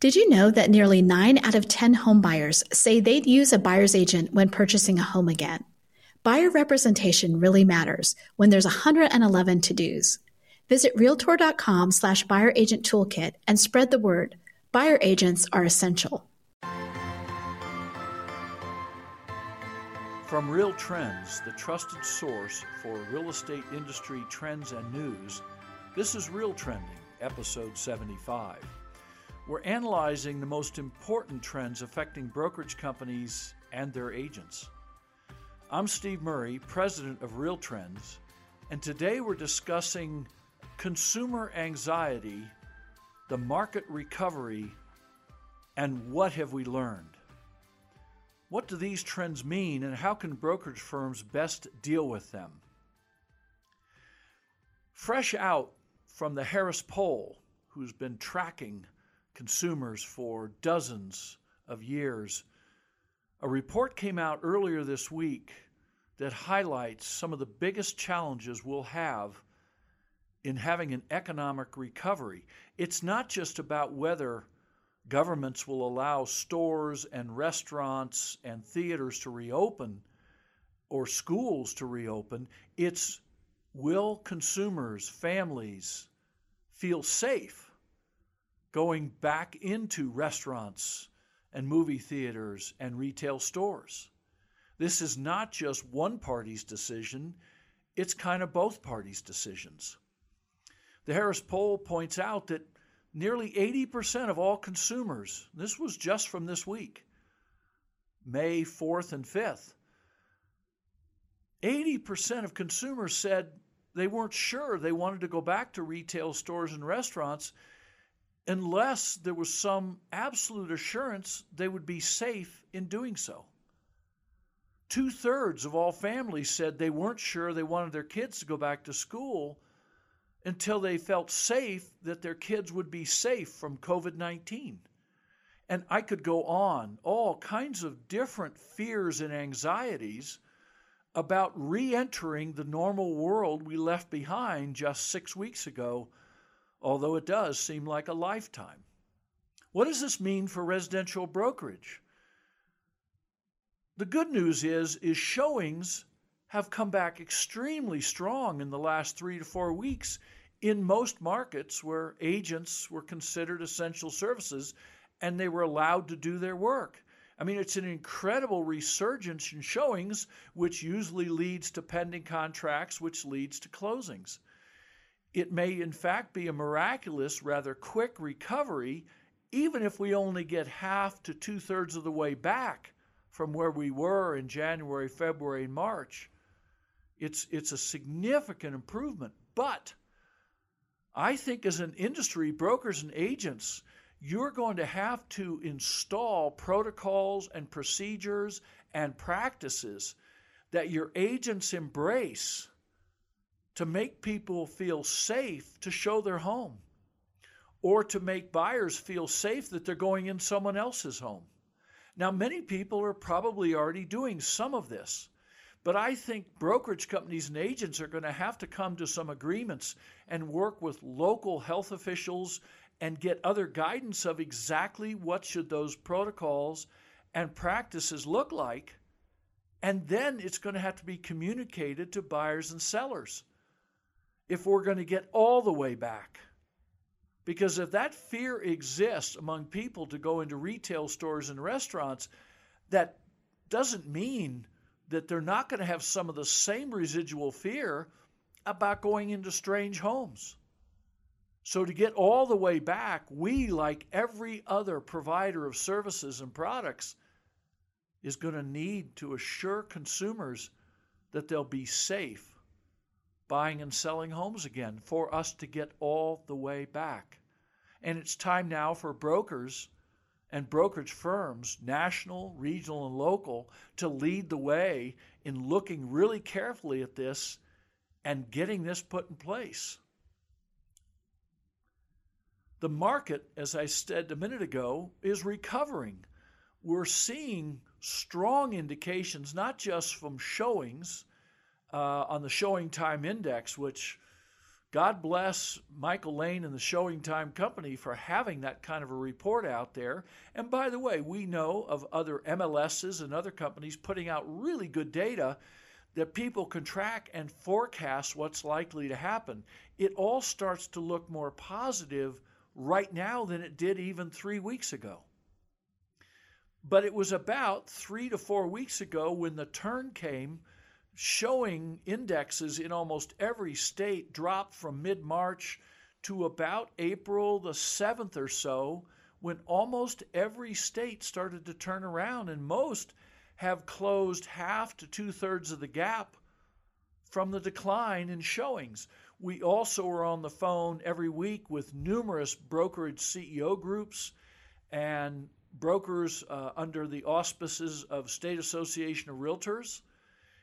Did you know that nearly 9 out of 10 homebuyers say they'd use a buyer's agent when purchasing a home again? Buyer representation really matters when there's 111 to-dos. Visit realtor.com slash buyer agent toolkit and spread the word. Buyer agents are essential. From Real Trends, the trusted source for real estate industry trends and news, this is Real Trending, episode 75. We're analyzing the most important trends affecting brokerage companies and their agents. I'm Steve Murray, president of Real Trends, and today we're discussing consumer anxiety, the market recovery, and what have we learned. What do these trends mean, and how can brokerage firms best deal with them? Fresh out from the Harris Poll, who's been tracking consumers for dozens of years. A report came out earlier this week that highlights some of the biggest challenges we'll have in having an economic recovery. It's not just about whether governments will allow stores and restaurants and theaters to reopen or schools to reopen. It's will consumers, families feel safe going back into restaurants and movie theaters and retail stores. This is not just one party's decision, it's kind of both parties' decisions. The Harris poll points out that nearly 80% of all consumers, this was just from this week, May 4th and 5th, 80% of consumers said they weren't sure they wanted to go back to retail stores and restaurants unless there was some absolute assurance they would be safe in doing so. Two thirds of all families said they weren't sure they wanted their kids to go back to school until they felt safe that their kids would be safe from COVID 19. And I could go on, all kinds of different fears and anxieties about re entering the normal world we left behind just six weeks ago although it does seem like a lifetime. What does this mean for residential brokerage? The good news is is showings have come back extremely strong in the last 3 to 4 weeks in most markets where agents were considered essential services and they were allowed to do their work. I mean, it's an incredible resurgence in showings, which usually leads to pending contracts, which leads to closings. It may, in fact, be a miraculous, rather quick recovery, even if we only get half to two thirds of the way back from where we were in January, February, and March. It's, it's a significant improvement. But I think as an industry, brokers and agents, you're going to have to install protocols and procedures and practices that your agents embrace to make people feel safe to show their home or to make buyers feel safe that they're going in someone else's home. Now, many people are probably already doing some of this, but I think brokerage companies and agents are going to have to come to some agreements and work with local health officials and get other guidance of exactly what should those protocols and practices look like. And then it's going to have to be communicated to buyers and sellers if we're going to get all the way back. Because if that fear exists among people to go into retail stores and restaurants, that doesn't mean that they're not going to have some of the same residual fear about going into strange homes. So, to get all the way back, we, like every other provider of services and products, is going to need to assure consumers that they'll be safe buying and selling homes again for us to get all the way back. And it's time now for brokers and brokerage firms, national, regional, and local, to lead the way in looking really carefully at this and getting this put in place. The market, as I said a minute ago, is recovering. We're seeing strong indications, not just from showings, uh, on the ShowingTime index, which God bless Michael Lane and the ShowingTime Company for having that kind of a report out there. And by the way, we know of other MLSs and other companies putting out really good data that people can track and forecast what's likely to happen. It all starts to look more positive right now than it did even three weeks ago. But it was about three to four weeks ago when the turn came showing indexes in almost every state dropped from mid March to about April the 7th or so, when almost every state started to turn around, and most have closed half to two thirds of the gap from the decline in showings. We also are on the phone every week with numerous brokerage CEO groups and brokers uh, under the auspices of State Association of Realtors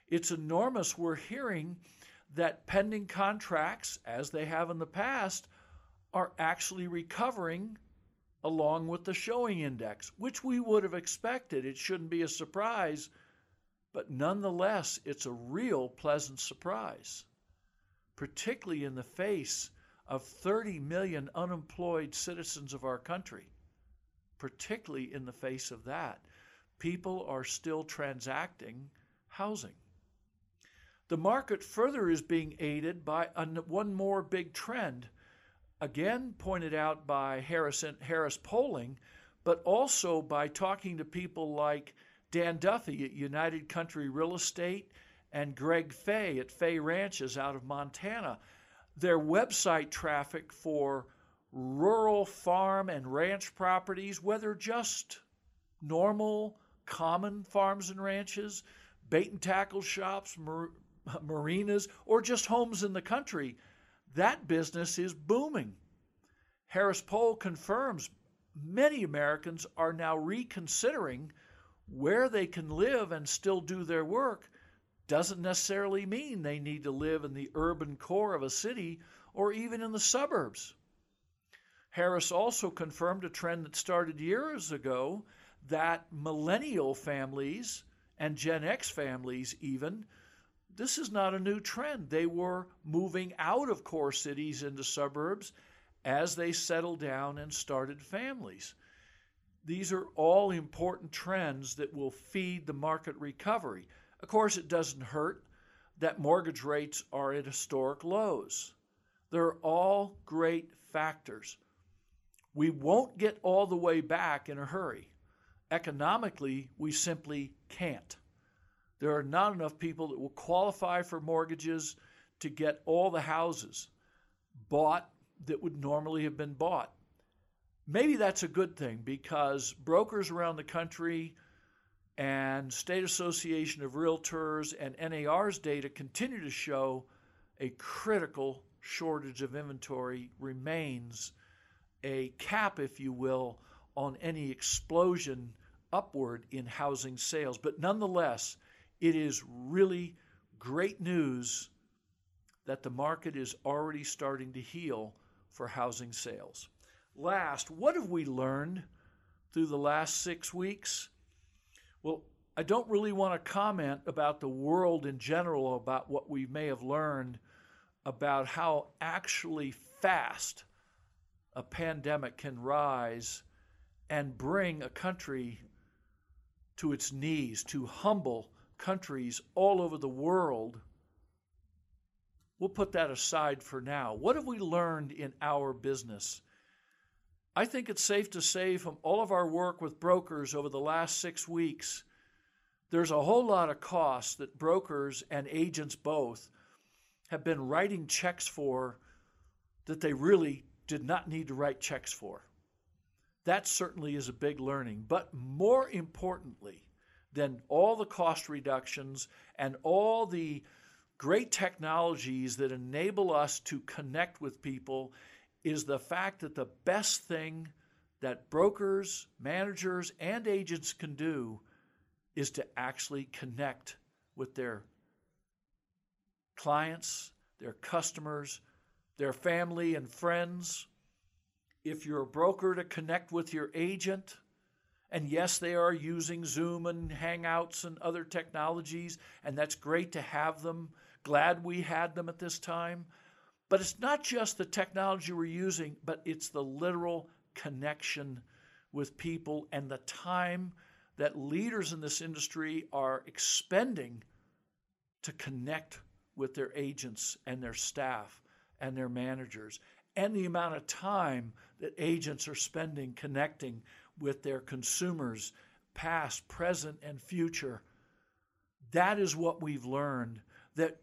it's enormous. We're hearing that pending contracts, as they have in the past, are actually recovering along with the showing index, which we would have expected. It shouldn't be a surprise, but nonetheless, it's a real pleasant surprise, particularly in the face of 30 million unemployed citizens of our country. Particularly in the face of that, people are still transacting housing. The market further is being aided by one more big trend, again pointed out by Harrison, Harris Polling, but also by talking to people like Dan Duffy at United Country Real Estate and Greg Fay at Fay Ranches out of Montana. Their website traffic for rural farm and ranch properties, whether just normal, common farms and ranches, bait and tackle shops, marinas, or just homes in the country, that business is booming. Harris Poll confirms many Americans are now reconsidering where they can live and still do their work. Doesn't necessarily mean they need to live in the urban core of a city or even in the suburbs. Harris also confirmed a trend that started years ago that millennial families and Gen X families, even, this is not a new trend. They were moving out of core cities into suburbs as they settled down and started families. These are all important trends that will feed the market recovery. Of course, it doesn't hurt that mortgage rates are at historic lows. They're all great factors. We won't get all the way back in a hurry. Economically, we simply can't. There are not enough people that will qualify for mortgages to get all the houses bought that would normally have been bought. Maybe that's a good thing because brokers around the country and State Association of Realtors and NAR's data continue to show a critical shortage of inventory remains a cap, if you will, on any explosion upward in housing sales. But nonetheless, it is really great news that the market is already starting to heal for housing sales. Last, what have we learned through the last six weeks? Well, I don't really want to comment about the world in general, about what we may have learned about how actually fast a pandemic can rise and bring a country to its knees, to humble countries all over the world. We'll put that aside for now. What have we learned in our business? I think it's safe to say from all of our work with brokers over the last six weeks, there's a whole lot of costs that brokers and agents both have been writing checks for that they really did not need to write checks for. That certainly is a big learning. But more importantly, then all the cost reductions and all the great technologies that enable us to connect with people is the fact that the best thing that brokers, managers, and agents can do is to actually connect with their clients, their customers, their family and friends. If you're a broker, to connect with your agent and yes, they are using Zoom and Hangouts and other technologies, and that's great to have them. Glad we had them at this time. But it's not just the technology we're using, but it's the literal connection with people and the time that leaders in this industry are expending to connect with their agents and their staff and their managers, and the amount of time that agents are spending connecting with their consumers, past, present, and future. That is what we've learned. That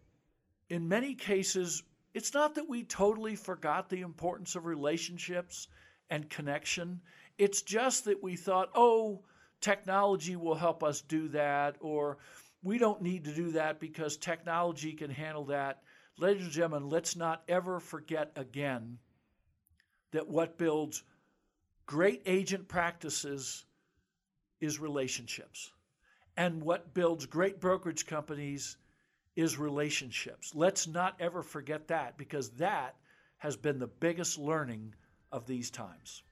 in many cases, it's not that we totally forgot the importance of relationships and connection. It's just that we thought, oh, technology will help us do that, or we don't need to do that because technology can handle that. Ladies and gentlemen, let's not ever forget again that what builds great agent practices is relationships. And what builds great brokerage companies is relationships. Let's not ever forget that because that has been the biggest learning of these times.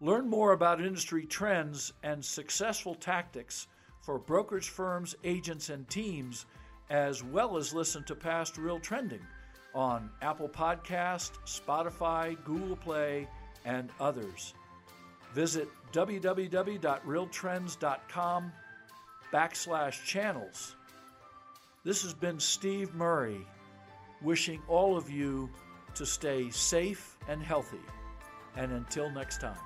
Learn more about industry trends and successful tactics for brokerage firms, agents, and teams, as well as listen to past Real Trending on Apple Podcast, Spotify, Google Play, and others. Visit www.realtrends.com backslash channels. This has been Steve Murray wishing all of you to stay safe and healthy. And until next time.